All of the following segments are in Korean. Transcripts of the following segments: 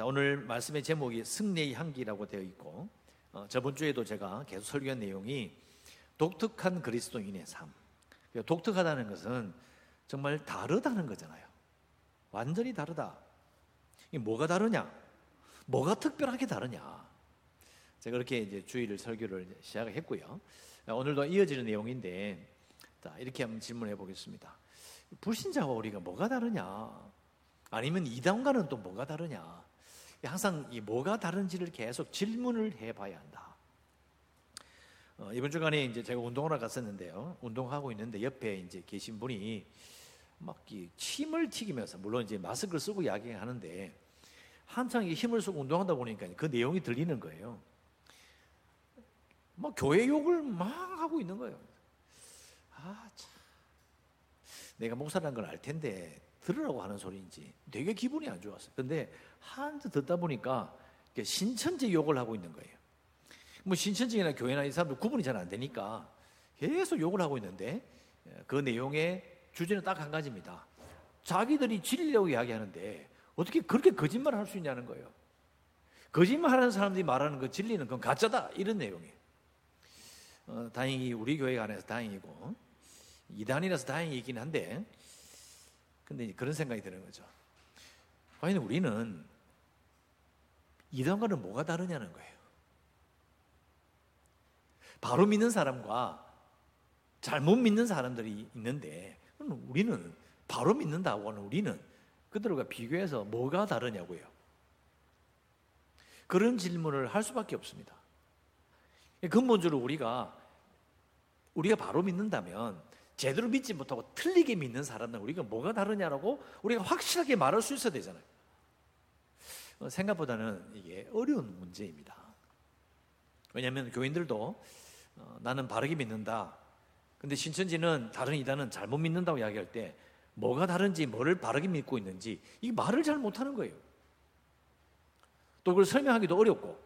자, 오늘 말씀의 제목이 승리의 향기라고 되어 있고 어, 저번 주에도 제가 계속 설교한 내용이 독특한 그리스도인의 삶. 독특하다는 것은 정말 다르다는 거잖아요. 완전히 다르다. 이 뭐가 다르냐? 뭐가 특별하게 다르냐? 제가 그렇게 이제 주의를 설교를 시작을 했고요. 오늘도 이어지는 내용인데, 자, 이렇게 한번 질문해 보겠습니다. 불신자와 우리가 뭐가 다르냐? 아니면 이단과는 또 뭐가 다르냐? 항상 이 뭐가 다른지를 계속 질문을 해봐야 한다. 어, 이번 주간에 이제 제가 운동하러 갔었는데요. 운동하고 있는데 옆에 이제 계신 분이 막 침을 튀기면서 물론 이제 마스크를 쓰고 이야기하는데 한창 힘을 쓰고 운동하다 보니까 그 내용이 들리는 거예요. 막 교회 욕을 막 하고 있는 거예요. 아 참. 내가 목사라는 걸 알 텐데 들으라고 하는 소리인지 되게 기분이 안 좋았어요. 근데 한주 듣다 보니까 신천지 욕을 하고 있는 거예요. 뭐 신천지나 교회나 이 사람들 구분이 잘 안 되니까 계속 욕을 하고 있는데 그 내용의 주제는 딱 한 가지입니다. 자기들이 진리라고 이야기하는데 어떻게 그렇게 거짓말을 할 수 있냐는 거예요. 거짓말하는 사람들이 말하는 그 진리는 그건 가짜다 이런 내용이에요. 어, 다행히 우리 교회가 안에서 다행이고 이단이라서 다행이긴 한데 근데 그런 생각이 드는 거죠. 과연 우리는 이단과는 뭐가 다르냐는 거예요. 바로 믿는 사람과 잘못 믿는 사람들이 있는데 우리는 바로 믿는다고 하는 우리는 그들과 비교해서 뭐가 다르냐고요. 그런 질문을 할 수밖에 없습니다. 근본적으로 우리가 우리가 바로 믿는다면 제대로 믿지 못하고 틀리게 믿는 사람은 우리가 뭐가 다르냐라고 우리가 확실하게 말할 수 있어야 되잖아요. 어, 생각보다는 이게 어려운 문제입니다. 왜냐하면 교인들도 어, 나는 바르게 믿는다. 근데 신천지는 다른 이단은 잘못 믿는다고 이야기할 때 뭐가 다른지 뭐를 바르게 믿고 있는지 이 말을 잘 못하는 거예요. 또 그걸 설명하기도 어렵고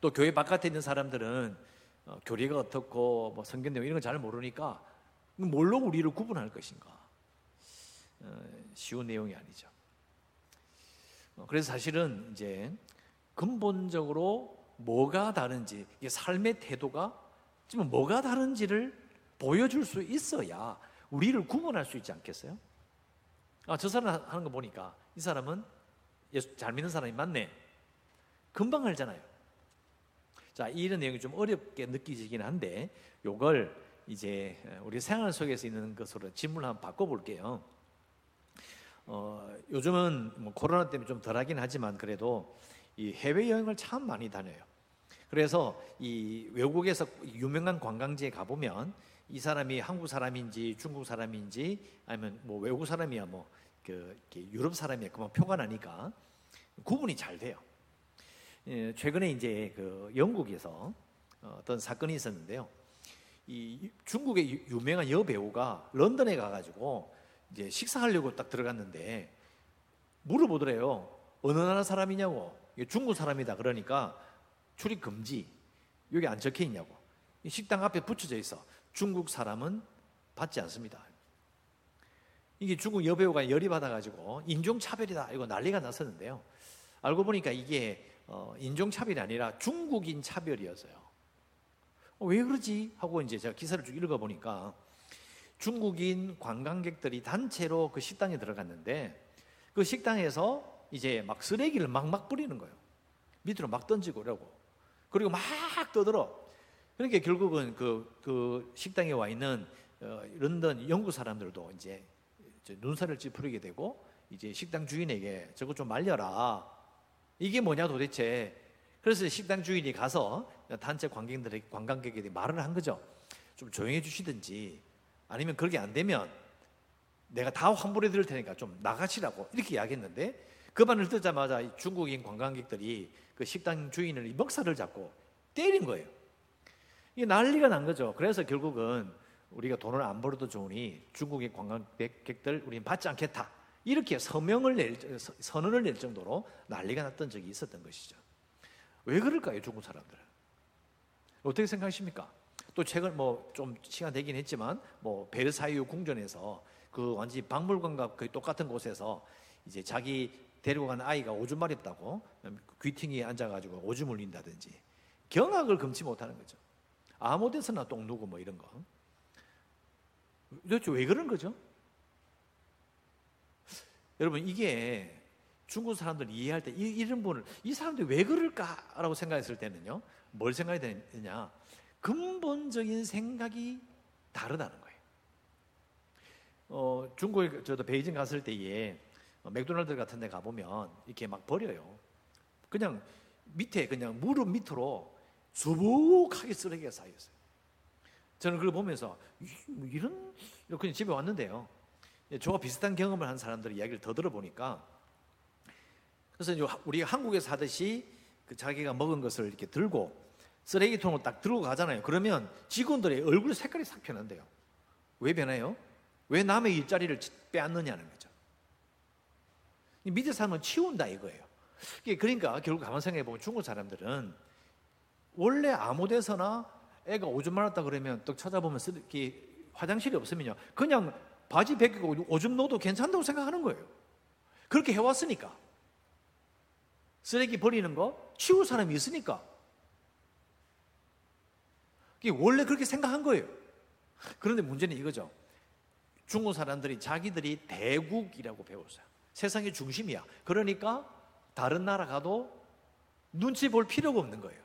또 교회 바깥에 있는 사람들은 어, 교리가 어떻고 뭐 성경 내용 이런 걸 잘 모르니까 뭘로 우리를 구분할 것인가 어, 쉬운 내용이 아니죠. 어, 그래서 사실은 이제 근본적으로 뭐가 다른지 삶의 태도가 지금 뭐가 다른지를 보여줄 수 있어야 우리를 구분할 수 있지 않겠어요? 아, 저 사람 하는 거 보니까 이 사람은 예수 잘 믿는 사람이 맞네. 금방 알잖아요. 자, 이런 내용이 좀 어렵게 느끼지긴 한데, 요걸 이제 우리 생활 속에서 있는 것으로 질문을 한번 바꿔 볼게요. 어, 요즘은 뭐 코로나 때문에 좀 덜하긴 하지만 그래도 이 해외 여행을 참 많이 다녀요. 그래서 이 외국에서 유명한 관광지에 가 보면 이 사람이 한국 사람인지 중국 사람인지 아니면 뭐 외국 사람이야 뭐 그 유럽 사람이야 그만 표가 나니까 구분이 잘 돼요. 예, 최근에 이제 그 영국에서 어떤 사건이 있었는데요. 이 중국의 유명한 여배우가 런던에 가가지고 이제 식사하려고 딱 들어갔는데 물어보더래요. 어느 나라 사람이냐고. 중국 사람이다. 그러니까 출입 금지. 여기 안 적혀 있냐고. 식당 앞에 붙여져 있어. 중국 사람은 받지 않습니다. 이게 중국 여배우가 열이 받아가지고 인종차별이다. 이거 난리가 났었는데요. 알고 보니까 이게 어, 인종차별이 아니라 중국인 차별이었어요. 어, 왜 그러지? 하고 이제 제가 기사를 쭉 읽어보니까 중국인 관광객들이 단체로 그 식당에 들어갔는데 그 식당에서 이제 막 쓰레기를 막 막 뿌리는 거예요. 밑으로 막 던지고 그러고. 그리고 막 떠들어. 그러니까 결국은 그, 그 식당에 와 있는 어, 런던 영국 사람들도 이제 눈살을 찌푸리게 되고 이제 식당 주인에게 저거 좀 말려라. 이게 뭐냐 도대체. 그래서 식당 주인이 가서 단체 관객들에게 관광객에게 말을 한 거죠. 좀 조용해 주시든지 아니면 그렇게 안 되면 내가 다 환불해 드릴 테니까 좀 나가시라고 이렇게 이야기했는데 그 말을 듣자마자 중국인 관광객들이 그 식당 주인을 먹살을 잡고 때린 거예요. 이게 난리가 난 거죠. 그래서 결국은 우리가 돈을 안 벌어도 좋으니 중국인 관광객들 우리는 받지 않겠다. 이렇게 서명을 낼, 선언을 낼 정도로 난리가 났던 적이 있었던 것이죠. 왜 그럴까요, 중국 사람들은? 어떻게 생각하십니까? 또 최근 뭐 좀 시간 되긴 했지만 뭐 베르사유 궁전에서 그 완전히 박물관과 거의 똑같은 곳에서 이제 자기 데리고 간 아이가 오줌 마렵다고 귀퉁이에 앉아가지고 오줌 흘린다든지 경악을 금치 못하는 거죠. 아무 데서나 똥 누고 뭐 이런 거. 도대체 왜 그런 거죠? 여러분 이게 중국 사람들 이해할 때 이, 런 분을 이 사람들이 왜 그럴까라고 생각했을 때는요 뭘 생각이 되냐 근본적인 생각이 다르다는 거예요. 어, 중국에 저도 베이징 갔을 때에 어, 맥도날드 같은 데 가보면 이렇게 막 버려요. 그냥 밑에 그냥 무릎 밑으로 수북하게 쓰레기가 쌓여있어요. 저는 그걸 보면서 뭐 이런 이렇게 집에 왔는데요. 저와 비슷한 경험을 한 사람들의 이야기를 더 들어보니까 그래서 우리가 한국에서 하듯이 그 자기가 먹은 것을 이렇게 들고 쓰레기통을 딱 들고 가잖아요. 그러면 직원들의 얼굴 색깔이 싹 변한대요. 왜 변해요? 왜 남의 일자리를 빼앗느냐는 거죠. 밑에 사람은 치운다 이거예요. 그러니까 결국 가만 생각해 보면 중국 사람들은 원래 아무 데서나 애가 오줌 말았다 그러면 또 찾아보면 이렇게 화장실이 없으면요. 그냥 바지 벗기고 오줌 넣어도 괜찮다고 생각하는 거예요. 그렇게 해왔으니까. 쓰레기 버리는 거 치울 사람이 있으니까. 원래 그렇게 생각한 거예요. 그런데 문제는 이거죠. 중국 사람들이 자기들이 대국이라고 배웠어요. 세상의 중심이야. 그러니까 다른 나라 가도 눈치 볼 필요가 없는 거예요.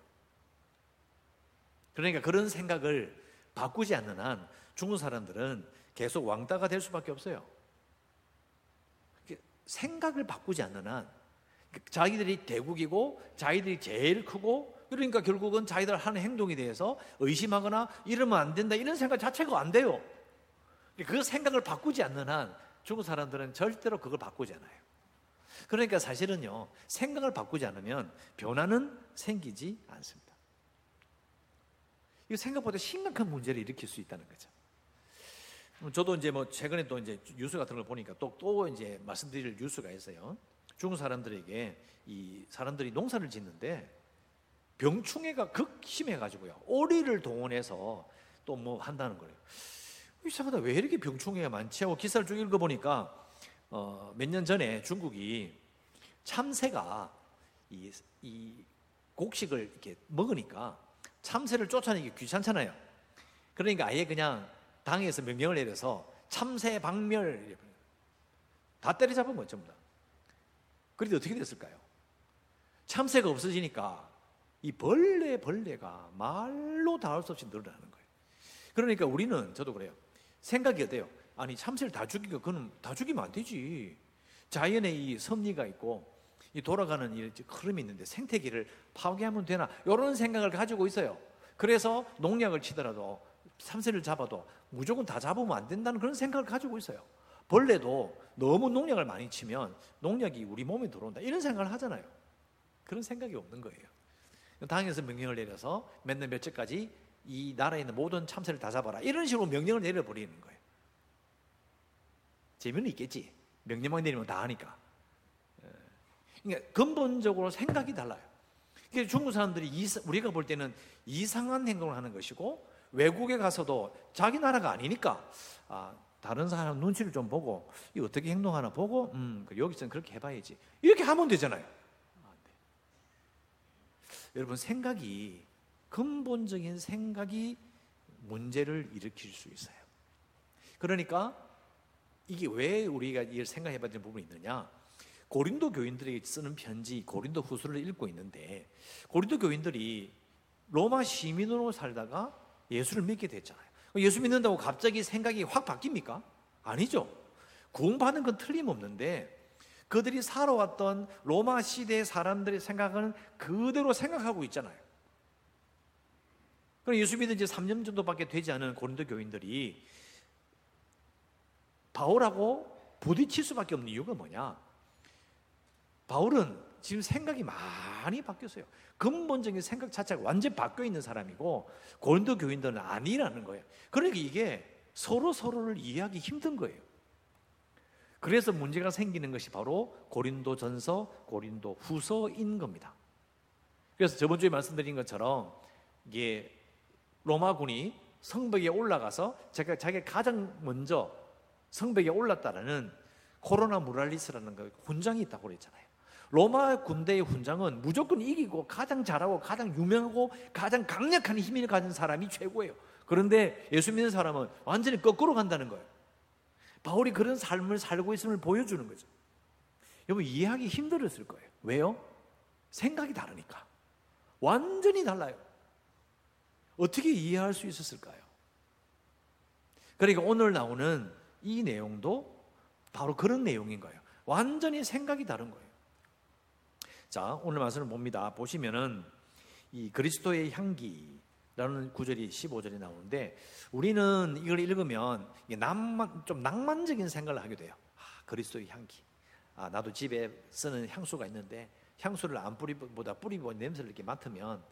그러니까 그런 생각을 바꾸지 않는 한 중국 사람들은 계속 왕따가 될 수밖에 없어요. 생각을 바꾸지 않는 한 자기들이 대국이고 자기들이 제일 크고 그러니까 결국은 자기들 하는 행동에 대해서 의심하거나 이러면 안 된다 이런 생각 자체가 안 돼요. 그 생각을 바꾸지 않는 한 중국 사람들은 절대로 그걸 바꾸지 않아요. 그러니까 사실은요 생각을 바꾸지 않으면 변화는 생기지 않습니다. 이거 생각보다 심각한 문제를 일으킬 수 있다는 거죠. 저도 이제 뭐 최근에 또 이제 뉴스 같은 걸 보니까 또, 또 이제 말씀드릴 뉴스가 있어요. 중국 사람들에게 이 사람들이 농사를 짓는데 병충해가 극심해 가지고요. 오리를 동원해서 또 뭐 한다는 거예요. 이상하다. 왜 이렇게 병충해가 많지? 하고 기사를 쭉 읽어 보니까 어, 몇 년 전에 중국이 참새가 이, 이 곡식을 이렇게 먹으니까 참새를 쫓아내기 귀찮잖아요. 그러니까 아예 그냥 당에서 명령을 내려서 참새 박멸 다 때려잡은 전부 다. 그런데 어떻게 됐을까요? 참새가 없어지니까 이 벌레 벌레가 말로 다 할 수 없이 늘어나는 거예요. 그러니까 우리는 저도 그래요. 생각이 어때요? 아니 참새를 다 죽이고 그는 다 죽이면 안 되지. 자연의 이 섭리가 있고 이 돌아가는 이 흐름이 있는데 생태계를 파괴하면 되나? 이런 생각을 가지고 있어요. 그래서 농약을 치더라도 참새를 잡아도 무조건 다 잡으면 안 된다는 그런 생각을 가지고 있어요. 벌레도 너무 농약을 많이 치면 농약이 우리 몸에 들어온다 이런 생각을 하잖아요. 그런 생각이 없는 거예요. 당에서 명령을 내려서 몇년 몇째까지 이 나라에 있는 모든 참새를 다 잡아라 이런 식으로 명령을 내려버리는 거예요. 재미는 있겠지. 명령만 내리면 다 하니까. 예. 그러니까 근본적으로 생각이 달라요. 그러니까 중국 사람들이 우리가 볼 때는 이상한 행동을 하는 것이고 외국에 가서도 자기 나라가 아니니까 아, 다른 사람 눈치를 좀 보고 이 어떻게 행동하나 보고 음, 그 여기서는 그렇게 해봐야지 이렇게 하면 되잖아요. 아, 네. 여러분 생각이 근본적인 생각이 문제를 일으킬 수 있어요. 그러니까 이게 왜 우리가 이걸 생각해봐야 되는 부분이 있느냐? 고린도 교인들에게 쓰는 편지 고린도 후서를 읽고 있는데 고린도 교인들이 로마 시민으로 살다가 예수를 믿게 됐잖아요. 예수 믿는다고 갑자기 생각이 확 바뀝니까? 아니죠. 구원받는 건 틀림없는데 그들이 살아왔던 로마 시대의 사람들의 생각은 그대로 생각하고 있잖아요. 그럼 예수 믿은 지 3년 정도밖에 되지 않은 고린도 교인들이 바울하고 부딪힐 수밖에 없는 이유가 뭐냐? 바울은 지금 생각이 많이 바뀌었어요. 근본적인 생각 자체가 완전 바뀌어 있는 사람이고 고린도 교인들은 아니라는 거예요. 그러니까 이게 서로 서로를 이해하기 힘든 거예요. 그래서 문제가 생기는 것이 바로 고린도 전서, 고린도 후서인 겁니다. 그래서 저번 주에 말씀드린 것처럼 이게 로마군이 성벽에 올라가서 제가 자기가 가장 먼저 성벽에 올랐다라는 코로나 무랄리스라는 그 훈장이 있다고 그랬잖아요. 로마 군대의 훈장은 무조건 이기고 가장 잘하고 가장 유명하고 가장 강력한 힘을 가진 사람이 최고예요. 그런데 예수 믿는 사람은 완전히 거꾸로 간다는 거예요. 바울이 그런 삶을 살고 있음을 보여주는 거죠. 여러분 이해하기 힘들었을 거예요. 왜요? 생각이 다르니까. 완전히 달라요. 어떻게 이해할 수 있었을까요? 그러니까 오늘 나오는 이 내용도 바로 그런 내용인 거예요. 완전히 생각이 다른 거예요. 자, 오늘 말씀을 봅니다. 보시면은 이 그리스도의 향기라는 구절이 15절에 나오는데 우리는 이걸 읽으면 낭만, 좀 낭만적인 생각을 하게 돼요. 아, 그리스도의 향기. 아, 나도 집에 쓰는 향수가 있는데 향수를 안 뿌리보다 뿌리고 냄새를 이렇게 맡으면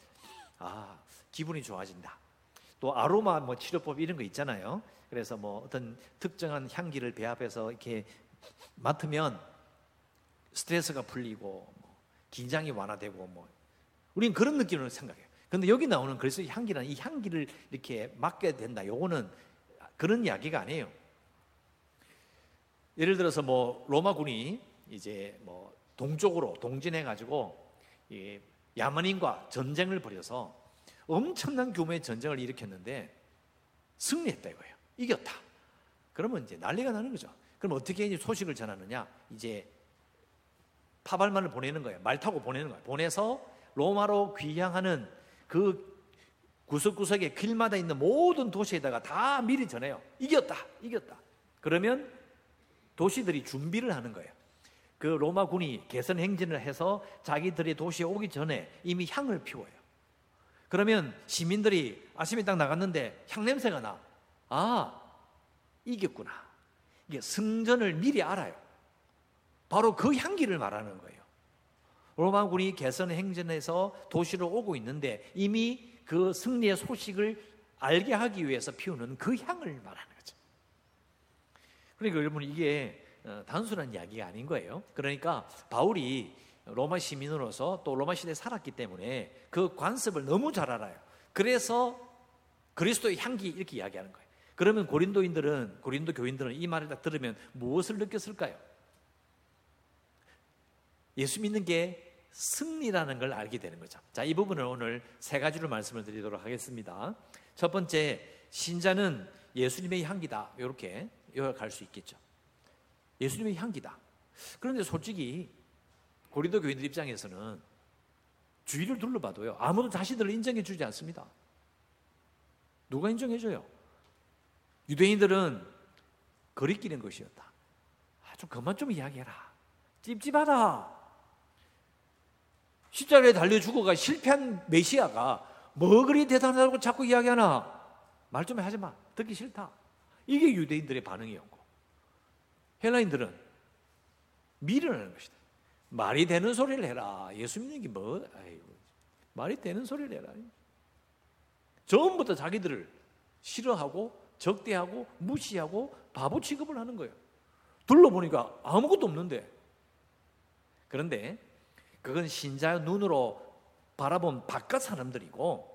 아, 기분이 좋아진다. 또 아로마 뭐 치료법 이런 거 있잖아요. 그래서 뭐 어떤 특정한 향기를 배합해서 이렇게 맡으면 스트레스가 풀리고 뭐 긴장이 완화되고 뭐 우리는 그런 느낌으로 생각해요. 근데 여기 나오는 그래서 향기라는 이 향기를 이렇게 맡게 된다. 요거는 그런 이야기가 아니에요. 예를 들어서 뭐 로마군이 이제 뭐 동쪽으로 동진해 가지고 야만인과 전쟁을 벌여서 엄청난 규모의 전쟁을 일으켰는데 승리했다 이거예요. 이겼다. 그러면 이제 난리가 나는 거죠. 그럼 어떻게 이제 소식을 전하느냐? 이제 파발만을 보내는 거예요. 말 타고 보내는 거예요. 보내서 로마로 귀향하는 그 구석구석에 길마다 있는 모든 도시에다가 다 미리 전해요. 이겼다. 이겼다. 그러면 도시들이 준비를 하는 거예요. 그 로마 군이 개선 행진을 해서 자기들이 도시에 오기 전에 이미 향을 피워요. 그러면 시민들이 아침에 딱 나갔는데 향 냄새가 나. 아, 이겼구나. 이게 승전을 미리 알아요. 바로 그 향기를 말하는 거예요. 로마군이 개선 행진해서 도시로 오고 있는데 이미 그 승리의 소식을 알게 하기 위해서 피우는 그 향을 말하는 거죠. 그러니까 여러분 이게 어, 단순한 이야기가 아닌 거예요. 그러니까 바울이 로마 시민으로서 또 로마 시대에 살았기 때문에 그 관습을 너무 잘 알아요. 그래서 그리스도의 향기 이렇게 이야기하는 거예요. 그러면 고린도인들은 고린도 교인들은 이 말을 딱 들으면 무엇을 느꼈을까요? 예수 믿는 게 승리라는 걸 알게 되는 거죠. 자, 이 부분을 오늘 세 가지로 말씀을 드리도록 하겠습니다. 첫 번째, 신자는 예수님의 향기다. 이렇게 요약할 수 있겠죠. 예수님의 향기다. 그런데 솔직히 고린도 교인들 입장에서는 주위를 둘러봐도요. 아무도 자신들을 인정해 주지 않습니다. 누가 인정해 줘요? 유대인들은 거리끼는 것이었다. 아, 좀 그만 좀 이야기해라. 찝찝하다. 십자가에 달려 죽어가 실패한 메시아가 뭐 그리 대단하다고 자꾸 이야기하나? 말 좀 하지 마. 듣기 싫다. 이게 유대인들의 반응이었고. 헬라인들은 미련하는 것이다. 말이 되는 소리를 해라. 예수 믿는 게 뭐, 아이고. 말이 되는 소리를 해라. 처음부터 자기들을 싫어하고 적대하고 무시하고 바보 취급을 하는 거예요. 둘러보니까 아무것도 없는데. 그런데 그건 신자의 눈으로 바라본 바깥 사람들이고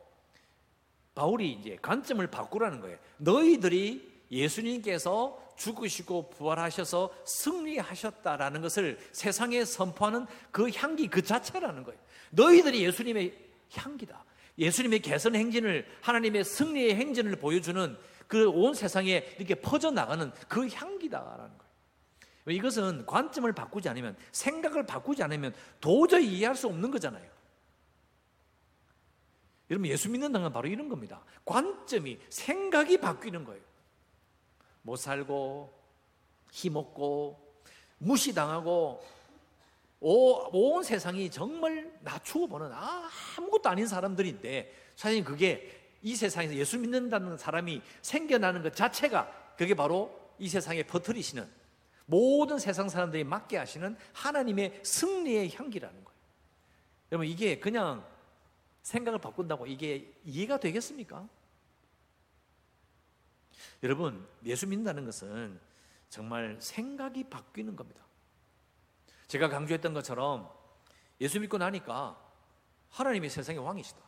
바울이 이제 관점을 바꾸라는 거예요. 너희들이 예수님께서 죽으시고 부활하셔서 승리하셨다라는 것을 세상에 선포하는 그 향기 그 자체라는 거예요. 너희들이 예수님의 향기다. 예수님의 개선 행진을 하나님의 승리의 행진을 보여주는 그 온 세상에 이렇게 퍼져 나가는 그 향기다라는 거예요. 이것은 관점을 바꾸지 않으면 생각을 바꾸지 않으면 도저히 이해할 수 없는 거잖아요. 여러분 예수 믿는다는 건 바로 이런 겁니다. 관점이 생각이 바뀌는 거예요. 못 살고 힘없고 무시당하고 온 세상이 정말 낮추어 보는 아무것도 아닌 사람들인데 사실 그게 이 세상에서 예수 믿는다는 사람이 생겨나는 것 자체가 그게 바로 이 세상에 퍼뜨리시는 모든 세상 사람들이 맡게 하시는 하나님의 승리의 향기라는 거예요. 여러분 이게 그냥 생각을 바꾼다고 이게 이해가 되겠습니까? 여러분, 예수 믿는다는 것은 정말 생각이 바뀌는 겁니다. 제가 강조했던 것처럼 예수 믿고 나니까 하나님이 세상의 왕이시다.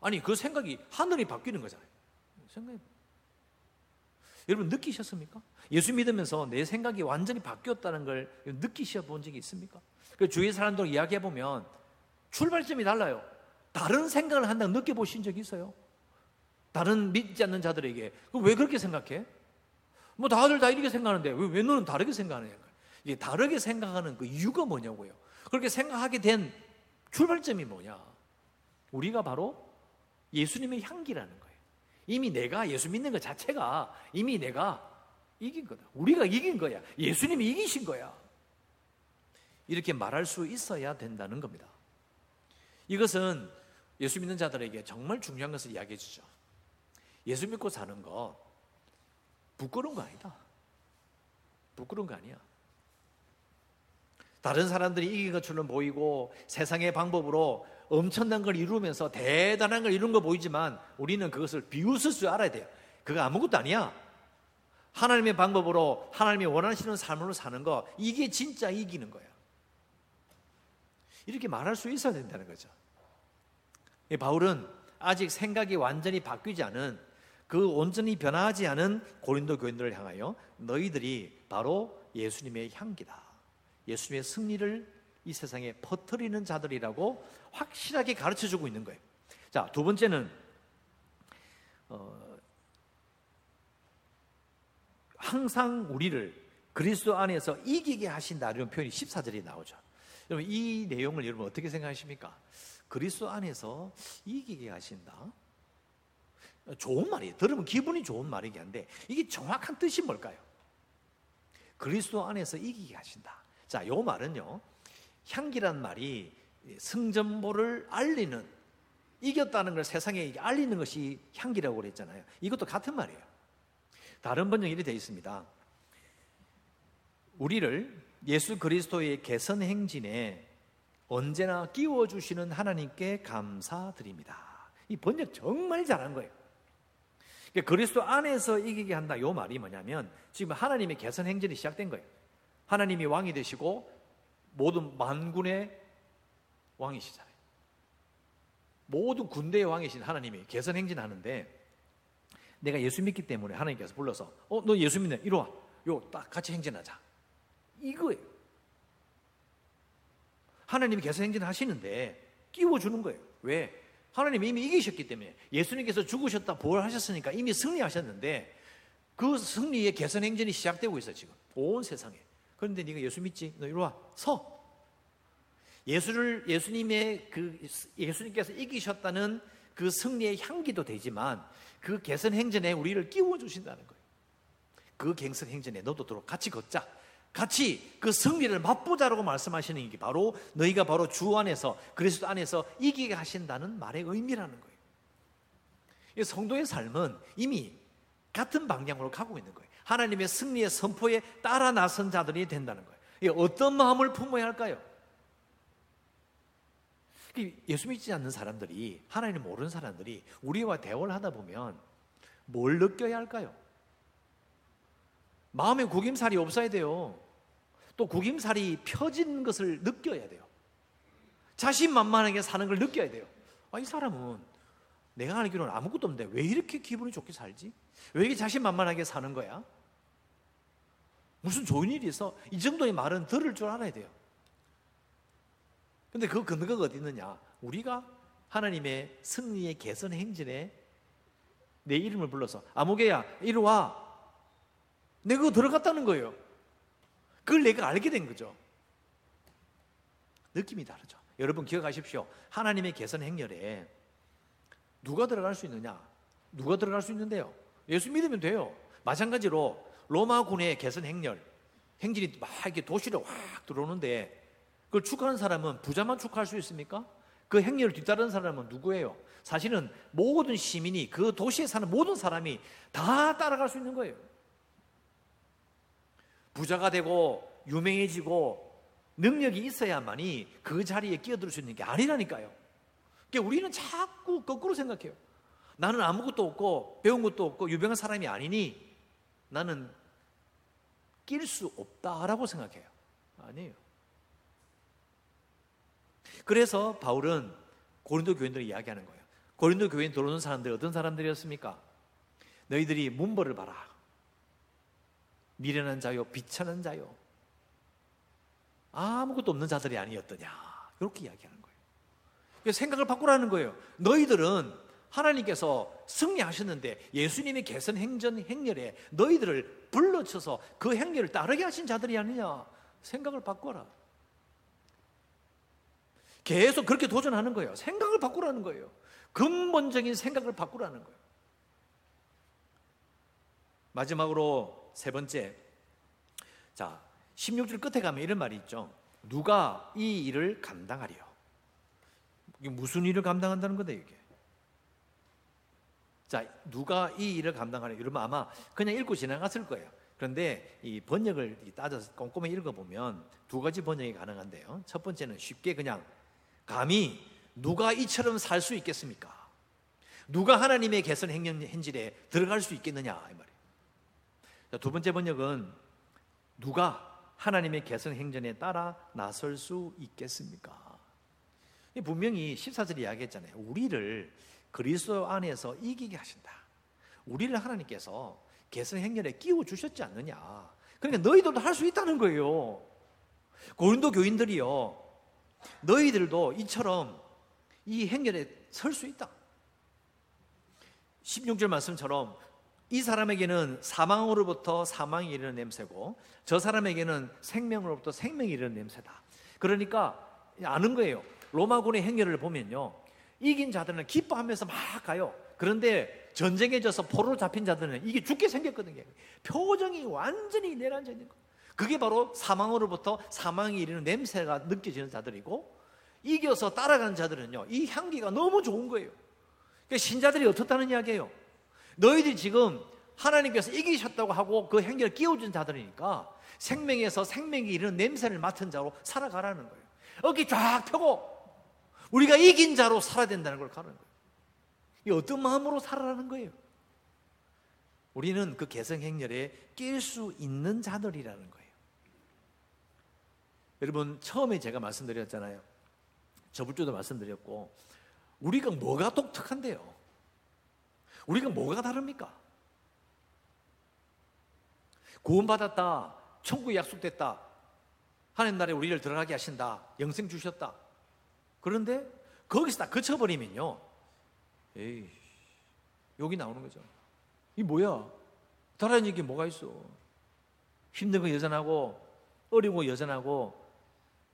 아니, 그 생각이 하늘이 바뀌는 거잖아요. 생각이. 여러분 느끼셨습니까? 예수 믿으면서 내 생각이 완전히 바뀌었다는 걸 느끼셔 본 적이 있습니까? 그 주위 사람들 이야기해 보면 출발점이 달라요. 다른 생각을 한다고 느껴보신 적 있어요? 다른 믿지 않는 자들에게 왜 그렇게 생각해? 뭐 다들 다 이렇게 생각하는데 왜, 왜 너는 다르게 생각하느냐? 이게 다르게 생각하는 그 이유가 뭐냐고요. 그렇게 생각하게 된 출발점이 뭐냐? 우리가 바로 예수님의 향기라는 거예요. 이미 내가 예수 믿는 것 자체가 이미 내가 이긴 거다. 우리가 이긴 거야. 예수님이 이기신 거야. 이렇게 말할 수 있어야 된다는 겁니다. 이것은 예수 믿는 자들에게 정말 중요한 것을 이야기해 주죠. 예수 믿고 사는 거 부끄러운 거 아니다. 부끄러운 거 아니야. 다른 사람들이 이긴 것처럼 보이고 세상의 방법으로 엄청난 걸 이루면서 대단한 걸 이룬 거 보이지만 우리는 그것을 비웃을 줄 알아야 돼요. 그거 아무것도 아니야. 하나님의 방법으로 하나님이 원하시는 삶으로 사는 거 이게 진짜 이기는 거야. 이렇게 말할 수 있어야 된다는 거죠. 바울은 아직 생각이 완전히 바뀌지 않은 그 온전히 변하지 않은 고린도 교인들을 향하여 너희들이 바로 예수님의 향기다. 예수님의 승리를 이 세상에 퍼뜨리는 자들이라고 확실하게 가르쳐 주고 있는 거예요. 자, 두 번째는 어, 항상 우리를 그리스도 안에서 이기게 하신다 이런 표현이 14절에 나오죠. 여러분 이 내용을 여러분 어떻게 생각하십니까? 그리스도 안에서 이기게 하신다. 좋은 말이에요. 들으면 기분이 좋은 말이긴 한데 이게 정확한 뜻이 뭘까요? 그리스도 안에서 이기게 하신다. 자, 요 말은요. 향기란 말이 승전보를 알리는 이겼다는 걸 세상에 알리는 것이 향기라고 그랬잖아요. 이것도 같은 말이에요. 다른 번역이 되어 있습니다. 우리를 예수 그리스도의 개선 행진에 언제나 끼워 주시는 하나님께 감사드립니다. 이 번역 정말 잘한 거예요. 그러니까 그리스도 안에서 이기게 한다. 요 말이 뭐냐면 지금 하나님의 개선 행진이 시작된 거예요. 하나님이 왕이 되시고 모든 만군의 왕이시잖아요. 모든 군대의 왕이신 하나님이 개선 행진하는데 내가 예수 믿기 때문에 하나님께서 불러서 어 너 예수 믿네 이리 와. 요 딱 같이 행진하자. 이거예요. 하나님이 개선 행진하시는데 끼워 주는 거예요. 왜? 하나님이 이미 이기셨기 때문에 예수님께서 죽으셨다 부활하셨으니까 이미 승리하셨는데 그 승리의 개선 행진이 시작되고 있어 지금 온 세상에. 그런데 네가 예수 믿지? 너 이리 와. 서. 예수를 예수님의 그 예수님께서 이기셨다는 그 승리의 향기도 되지만 그 개선 행전에 우리를 끼워 주신다는 거예요. 그 개선 행전에 너도 들어 같이 걷자. 같이 그 승리를 맛보자라고 말씀하시는 게 바로 너희가 바로 주 안에서 그리스도 안에서 이기게 하신다는 말의 의미라는 거예요. 성도의 삶은 이미 같은 방향으로 가고 있는 거예요. 하나님의 승리의 선포에 따라 나선 자들이 된다는 거예요. 어떤 마음을 품어야 할까요? 예수 믿지 않는 사람들이 하나님 모르는 사람들이 우리와 대화를 하다 보면 뭘 느껴야 할까요? 마음에 구김살이 없어야 돼요. 또 구김살이 펴진 것을 느껴야 돼요. 자신만만하게 사는 걸 느껴야 돼요. 아, 이 사람은 내가 알기로는 아무것도 없는데 왜 이렇게 기분이 좋게 살지? 왜 이렇게 자신만만하게 사는 거야? 무슨 좋은 일이 있어? 이 정도의 말은 들을 줄 알아야 돼요. 근데 그 근거가 어디 있느냐? 우리가 하나님의 승리의 개선 행진에 내 이름을 불러서 아무개야 이리 와. 내가 그거 들어갔다는 거예요. 그걸 내가 알게 된 거죠. 느낌이 다르죠. 여러분 기억하십시오. 하나님의 개선 행렬에 누가 들어갈 수 있느냐? 누가 들어갈 수 있는데요? 예수 믿으면 돼요. 마찬가지로 로마군의 개선 행렬, 행진이 막 이렇게 도시로 확 들어오는데 그걸 축하하는 사람은 부자만 축하할 수 있습니까? 그 행렬을 뒤따르는 사람은 누구예요? 사실은 모든 시민이 그 도시에 사는 모든 사람이 다 따라갈 수 있는 거예요. 부자가 되고 유명해지고 능력이 있어야만이 그 자리에 끼어들 수 있는 게 아니라니까요. 그러니까 우리는 자꾸 거꾸로 생각해요. 나는 아무것도 없고 배운 것도 없고 유명한 사람이 아니니 나는 낄 수 없다라고 생각해요. 아니에요. 그래서 바울은 고린도 교인들을 이야기하는 거예요. 고린도 교인 들어오는 사람들 어떤 사람들이었습니까? 너희들이 문벌을 봐라. 미련한 자요, 비천한 자요. 아무것도 없는 자들이 아니었더냐. 이렇게 이야기하는 거예요. 생각을 바꾸라는 거예요. 너희들은 하나님께서 승리하셨는데 예수님의 개선 행전 행렬에 너희들을 불러쳐서 그 행렬을 따르게 하신 자들이 아니냐. 생각을 바꿔라. 계속 그렇게 도전하는 거예요. 생각을 바꾸라는 거예요. 근본적인 생각을 바꾸라는 거예요. 마지막으로 세 번째. 자, 16절 끝에 가면 이런 말이 있죠. 누가 이 일을 감당하리요? 이게 무슨 일을 감당한다는 거다, 이게. 자, 누가 이 일을 감당하려 이러면 아마 그냥 읽고 지나갔을 거예요. 그런데 이 번역을 따져서 꼼꼼히 읽어보면 두 가지 번역이 가능한데요. 첫 번째는 쉽게 그냥 감히 누가 이처럼 살 수 있겠습니까? 누가 하나님의 개선 행진에 들어갈 수 있겠느냐 이 말이에요. 두 번째 번역은 누가 하나님의 개선 행전에 따라 나설 수 있겠습니까? 분명히 14절에 이야기했잖아요. 우리를 그리스도 안에서 이기게 하신다. 우리를 하나님께서 개선 행렬에 끼워 주셨지 않느냐. 그러니까 너희들도 할 수 있다는 거예요. 고린도 교인들이요. 너희들도 이처럼 이 행렬에 설 수 있다. 16절 말씀처럼 이 사람에게는 사망으로부터 사망이 이르는 냄새고 저 사람에게는 생명으로부터 생명이 이르는 냄새다. 그러니까 아는 거예요. 로마군의 행렬을 보면요. 이긴 자들은 기뻐하면서 막 가요. 그런데 전쟁에 져서 포로로 잡힌 자들은 이게 죽게 생겼거든요. 표정이 완전히 내란져 있는 거. 그게 바로 사망으로부터 사망이 이르는 냄새가 느껴지는 자들이고 이겨서 따라간 자들은요. 이 향기가 너무 좋은 거예요. 그러니까 신자들이 어떻다는 이야기예요. 너희들이 지금 하나님께서 이기셨다고 하고 그 행렬을 끼워준 자들이니까 생명에서 생명이 이르는 냄새를 맡은 자로 살아가라는 거예요. 어깨 쫙 펴고 우리가 이긴 자로 살아야 된다는 걸 가르는 거예요. 이 어떤 마음으로 살아라는 거예요? 우리는 그 개성 행렬에 낄 수 있는 자들이라는 거예요. 여러분 처음에 제가 말씀드렸잖아요. 저번 주도 말씀드렸고 우리가 뭐가 독특한데요? 우리가 뭐가 다릅니까? 구원받았다. 천국 약속됐다. 하나님 나라에 우리를 들어가게 하신다. 영생 주셨다. 그런데 거기서 다 그쳐버리면요. 에이, 여기 나오는 거죠. 이 뭐야? 다른 얘기 뭐가 있어? 힘든 거 여전하고, 어려운 거 여전하고,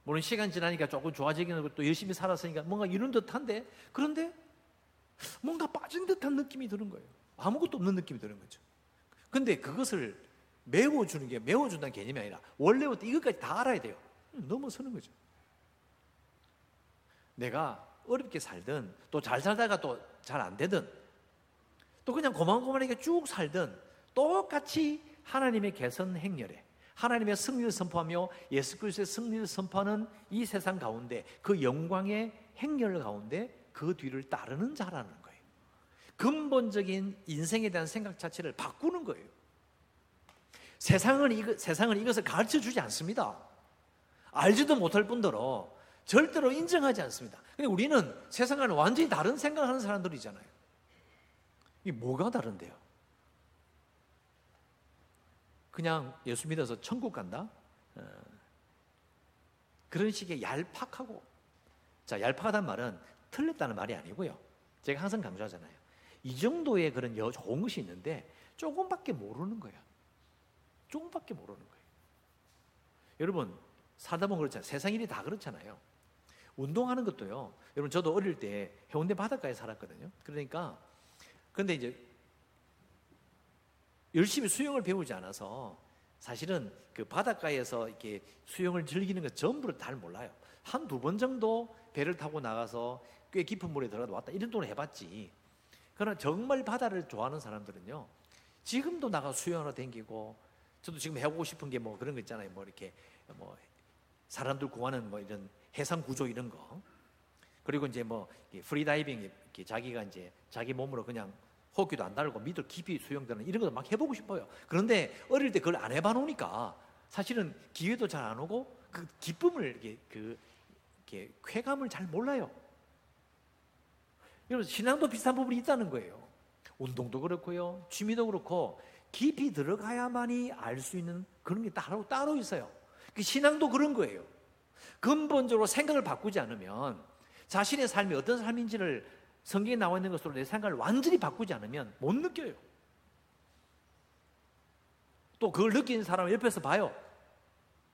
물론 시간 지나니까 조금 좋아지기는 하고 또 열심히 살았으니까 뭔가 이런 듯한데, 그런데 뭔가 빠진 듯한 느낌이 드는 거예요. 아무것도 없는 느낌이 드는 거죠. 근데 그것을 메워주는 게 메워준다는 개념이 아니라 원래부터 이것까지 다 알아야 돼요. 넘어서는 거죠. 내가 어렵게 살든 또 잘 살다가 또 잘 안 되든 또 그냥 고만고만하게 쭉 살든 똑같이 하나님의 개선 행렬에 하나님의 승리를 선포하며 예수 그리스도의 승리를 선포하는 이 세상 가운데 그 영광의 행렬 가운데 그 뒤를 따르는 자라는 거예요. 근본적인 인생에 대한 생각 자체를 바꾸는 거예요. 세상은 이거, 세상은 이것을 가르쳐 주지 않습니다. 알지도 못할 뿐더러 절대로 인정하지 않습니다. 근데 우리는 세상과는 완전히 다른 생각하는 사람들이잖아요. 이 뭐가 다른데요? 그냥 예수 믿어서 천국 간다? 어, 그런 식의 얄팍하고 자 얄팍하다는 말은 틀렸다는 말이 아니고요. 제가 항상 강조하잖아요. 이 정도의 그런 여, 좋은 것이 있는데 조금밖에 모르는 거예요. 조금밖에 모르는 거예요. 여러분 살다 보면 그렇잖아요. 세상 일이 다 그렇잖아요. 운동하는 것도요. 여러분 저도 어릴 때 해운대 바닷가에 살았거든요. 그러니까 근데 이제 열심히 수영을 배우지 않아서 사실은 그 바닷가에서 이렇게 수영을 즐기는 것 전부를 잘 몰라요. 한 두 번 정도 배를 타고 나가서 꽤 깊은 물에 들어가 왔다 이런 동안 해봤지. 그러나 정말 바다를 좋아하는 사람들은요. 지금도 나가 수영하러 다니고 저도 지금 해보고 싶은 게 뭐 그런 거 있잖아요. 뭐 이렇게 뭐 사람들 구하는 뭐 이런 해상 구조 이런 거. 그리고 이제 뭐 프리다이빙 자기가 이제 자기 몸으로 그냥 호흡기도 안 달고 밑으로 깊이 수영되는 이런 거막 해보고 싶어요. 그런데 어릴 때 그걸 안 해봐 놓으니까 사실은 기회도 잘 안 오고 그 기쁨을 이렇게 그 이렇게 쾌감을 잘 몰라요. 여러분 신앙도 비슷한 부분이 있다는 거예요. 운동도 그렇고요, 취미도 그렇고 깊이 들어가야만이 알 수 있는 그런 게 따로 따로 있어요. 그 신앙도 그런 거예요. 근본적으로 생각을 바꾸지 않으면 자신의 삶이 어떤 삶인지를 성경에 나와 있는 것으로 내 생각을 완전히 바꾸지 않으면 못 느껴요. 또 그걸 느끼는 사람을 옆에서 봐요.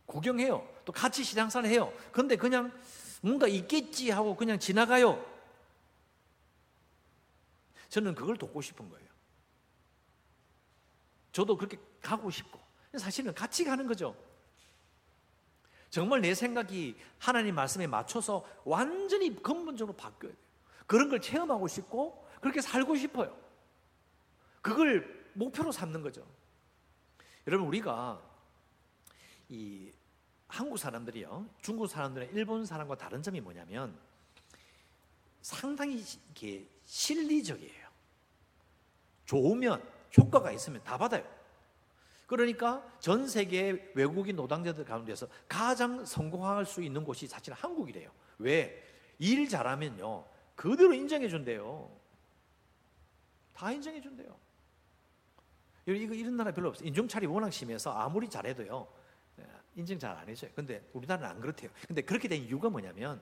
구경해요. 또 같이 신앙생활 해요. 근데 그냥 뭔가 있겠지 하고 그냥 지나가요. 저는 그걸 돕고 싶은 거예요. 저도 그렇게 가고 싶고. 사실은 같이 가는 거죠. 정말 내 생각이 하나님 말씀에 맞춰서 완전히 근본적으로 바뀌어야 돼요. 그런 걸 체험하고 싶고 그렇게 살고 싶어요. 그걸 목표로 삼는 거죠. 여러분 우리가 이 한국 사람들이요, 중국 사람들은 일본 사람과 다른 점이 뭐냐면 상당히 이게 실리적이에요. 좋으면 효과가 있으면 다 받아요. 그러니까 전 세계 외국인 노동자들 가운데서 가장 성공할 수 있는 곳이 사실 한국이래요. 왜? 일 잘하면요. 그대로 인정해 준대요. 다 인정해 준대요. 이거 이런 나라 별로 없어요. 인종차이 워낙 심해서 아무리 잘해도요. 예, 인정 잘 안 해줘요. 근데 우리나라는 안 그렇대요. 근데 그렇게 된 이유가 뭐냐면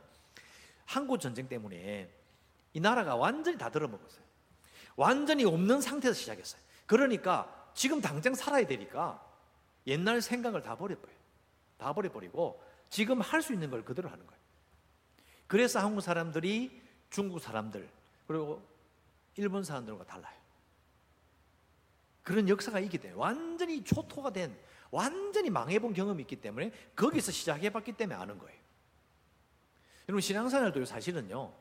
한국 전쟁 때문에 이 나라가 완전히 다 들어먹었어요. 완전히 없는 상태에서 시작했어요. 그러니까 지금 당장 살아야 되니까 옛날 생각을 다 버려버려요. 다 버려버리고 지금 할 수 있는 걸 그대로 하는 거예요. 그래서 한국 사람들이 중국 사람들 그리고 일본 사람들과 달라요. 그런 역사가 있기 때문에 완전히 초토가 된 완전히 망해본 경험이 있기 때문에 거기서 시작해봤기 때문에 아는 거예요. 여러분 신앙생활도 사실은요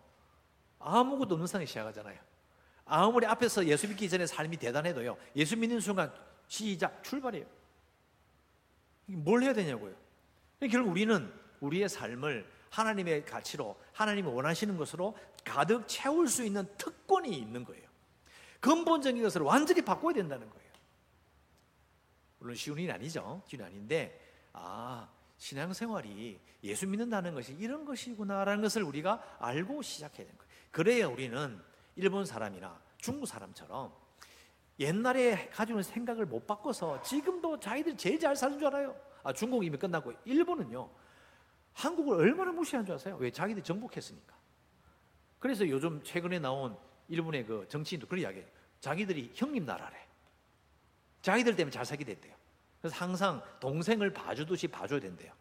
아무것도 없는 상에 시작하잖아요. 아무리 앞에서 예수 믿기 전에 삶이 대단해도요 예수 믿는 순간 시작 출발해요. 뭘 해야 되냐고요. 결국 우리는 우리의 삶을 하나님의 가치로 하나님이 원하시는 것으로 가득 채울 수 있는 특권이 있는 거예요. 근본적인 것을 완전히 바꿔야 된다는 거예요. 물론 쉬운 일이 아니죠. 쉬운 아닌데, 아, 신앙생활이 예수 믿는다는 것이 이런 것이구나라는 것을 우리가 알고 시작해야 되는 거예요. 그래야 우리는 일본 사람이나 중국 사람처럼 옛날에 가지고 있는 생각을 못 바꿔서 지금도 자기들 제일 잘 사는 줄 알아요. 아, 중국 이미 끝났고, 일본은요, 한국을 얼마나 무시한 줄 아세요? 왜? 자기들이 정복했으니까. 그래서 요즘 최근에 나온 일본의 그 정치인도 그런 이야기해요. 자기들이 형님 나라래. 자기들 때문에 잘 살게 됐대요. 그래서 항상 동생을 봐주듯이 봐줘야 된대요.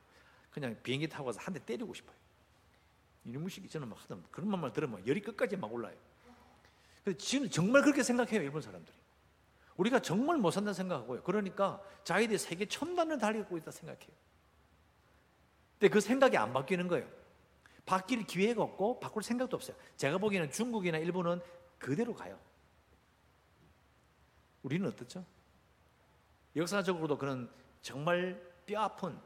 그냥 비행기 타고 가서 한 대 때리고 싶어요. 이놈의 식이 저는 막 하다 그런 말만 들으면 열이 끝까지 막 올라요. 근데 지금 정말 그렇게 생각해요, 일본 사람들이. 우리가 정말 못 산다 생각하고요. 그러니까 자기들이 세계 첨단을 달리고 있다 생각해요. 근데 그 생각이 안 바뀌는 거예요. 바뀔 기회가 없고 바꿀 생각도 없어요. 제가 보기에는 중국이나 일본은 그대로 가요. 우리는 어떻죠? 역사적으로도 그런 정말 뼈아픈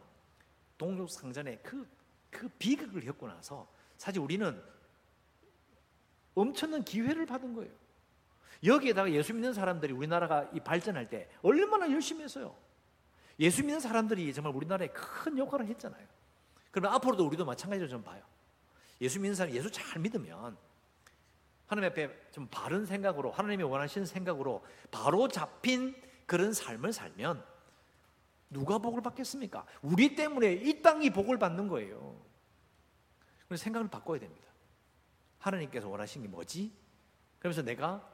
동족상전의 그, 그 비극을 겪고 나서 사실 우리는 엄청난 기회를 받은 거예요. 여기에다가 예수 믿는 사람들이 우리나라가 이 발전할 때 얼마나 열심히 했어요. 예수 믿는 사람들이 정말 우리나라에 큰 역할을 했잖아요. 그러면 앞으로도 우리도 마찬가지로 좀 봐요. 예수 믿는 사람 예수 잘 믿으면 하나님 앞에 좀 바른 생각으로 하나님이 원하시는 생각으로 바로 잡힌 그런 삶을 살면 누가 복을 받겠습니까? 우리 때문에 이 땅이 복을 받는 거예요. 그래서 생각을 바꿔야 됩니다. 하나님께서 원하신 게 뭐지? 그러면서 내가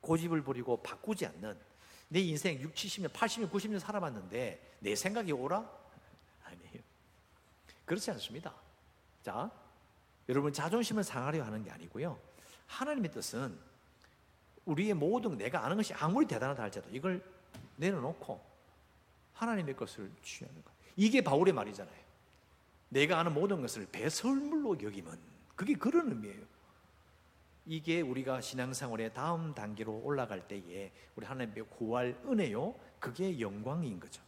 고집을 부리고 바꾸지 않는 내 인생 6, 70년, 80년, 90년 살아봤는데 내 생각이 오라? 아니에요. 그렇지 않습니다. 자, 여러분 자존심을 상하려 하는 게 아니고요. 하나님의 뜻은 우리의 모든 내가 아는 것이 아무리 대단하다 할지라도 이걸 내려놓고 하나님의 것을 취하는 것. 이게 바울의 말이잖아요. 내가 아는 모든 것을 배설물로 여기면 그게 그런 의미예요. 이게 우리가 신앙생활의 다음 단계로 올라갈 때에 우리 하나님의 구할 은혜요. 그게 영광인 거죠.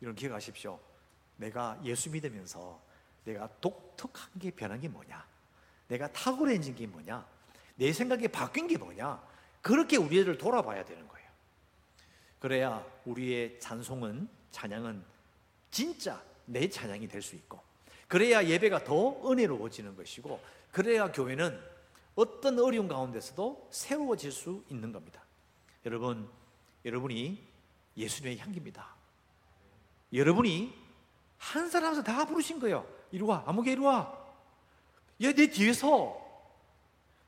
이런 기억하십시오. 내가 예수 믿으면서 내가 독특한 게 변한 게 뭐냐? 내가 탁월해진 게 뭐냐? 내 생각이 바뀐 게 뭐냐? 그렇게 우리를 돌아봐야 되는 거예요. 그래야 우리의 찬송은 찬양은 진짜 내 찬양이 될 수 있고 그래야 예배가 더 은혜로워지는 것이고 그래야 교회는 어떤 어려운 가운데서도 새로워질 수 있는 겁니다. 여러분 여러분이 예수님의 향기입니다. 여러분이 한 사람에서 다 부르신 거예요. 이리 와, 아무개 이리 와. 얘 내 뒤에서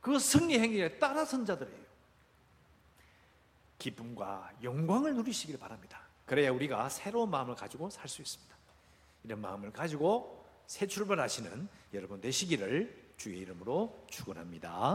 그 승리 행위에 따라선 자들이에요. 기쁨과 영광을 누리시길 바랍니다. 그래야 우리가 새로운 마음을 가지고 살 수 있습니다. 이런 마음을 가지고 새 출발하시는 여러분 되시기를 주의 이름으로 축원합니다.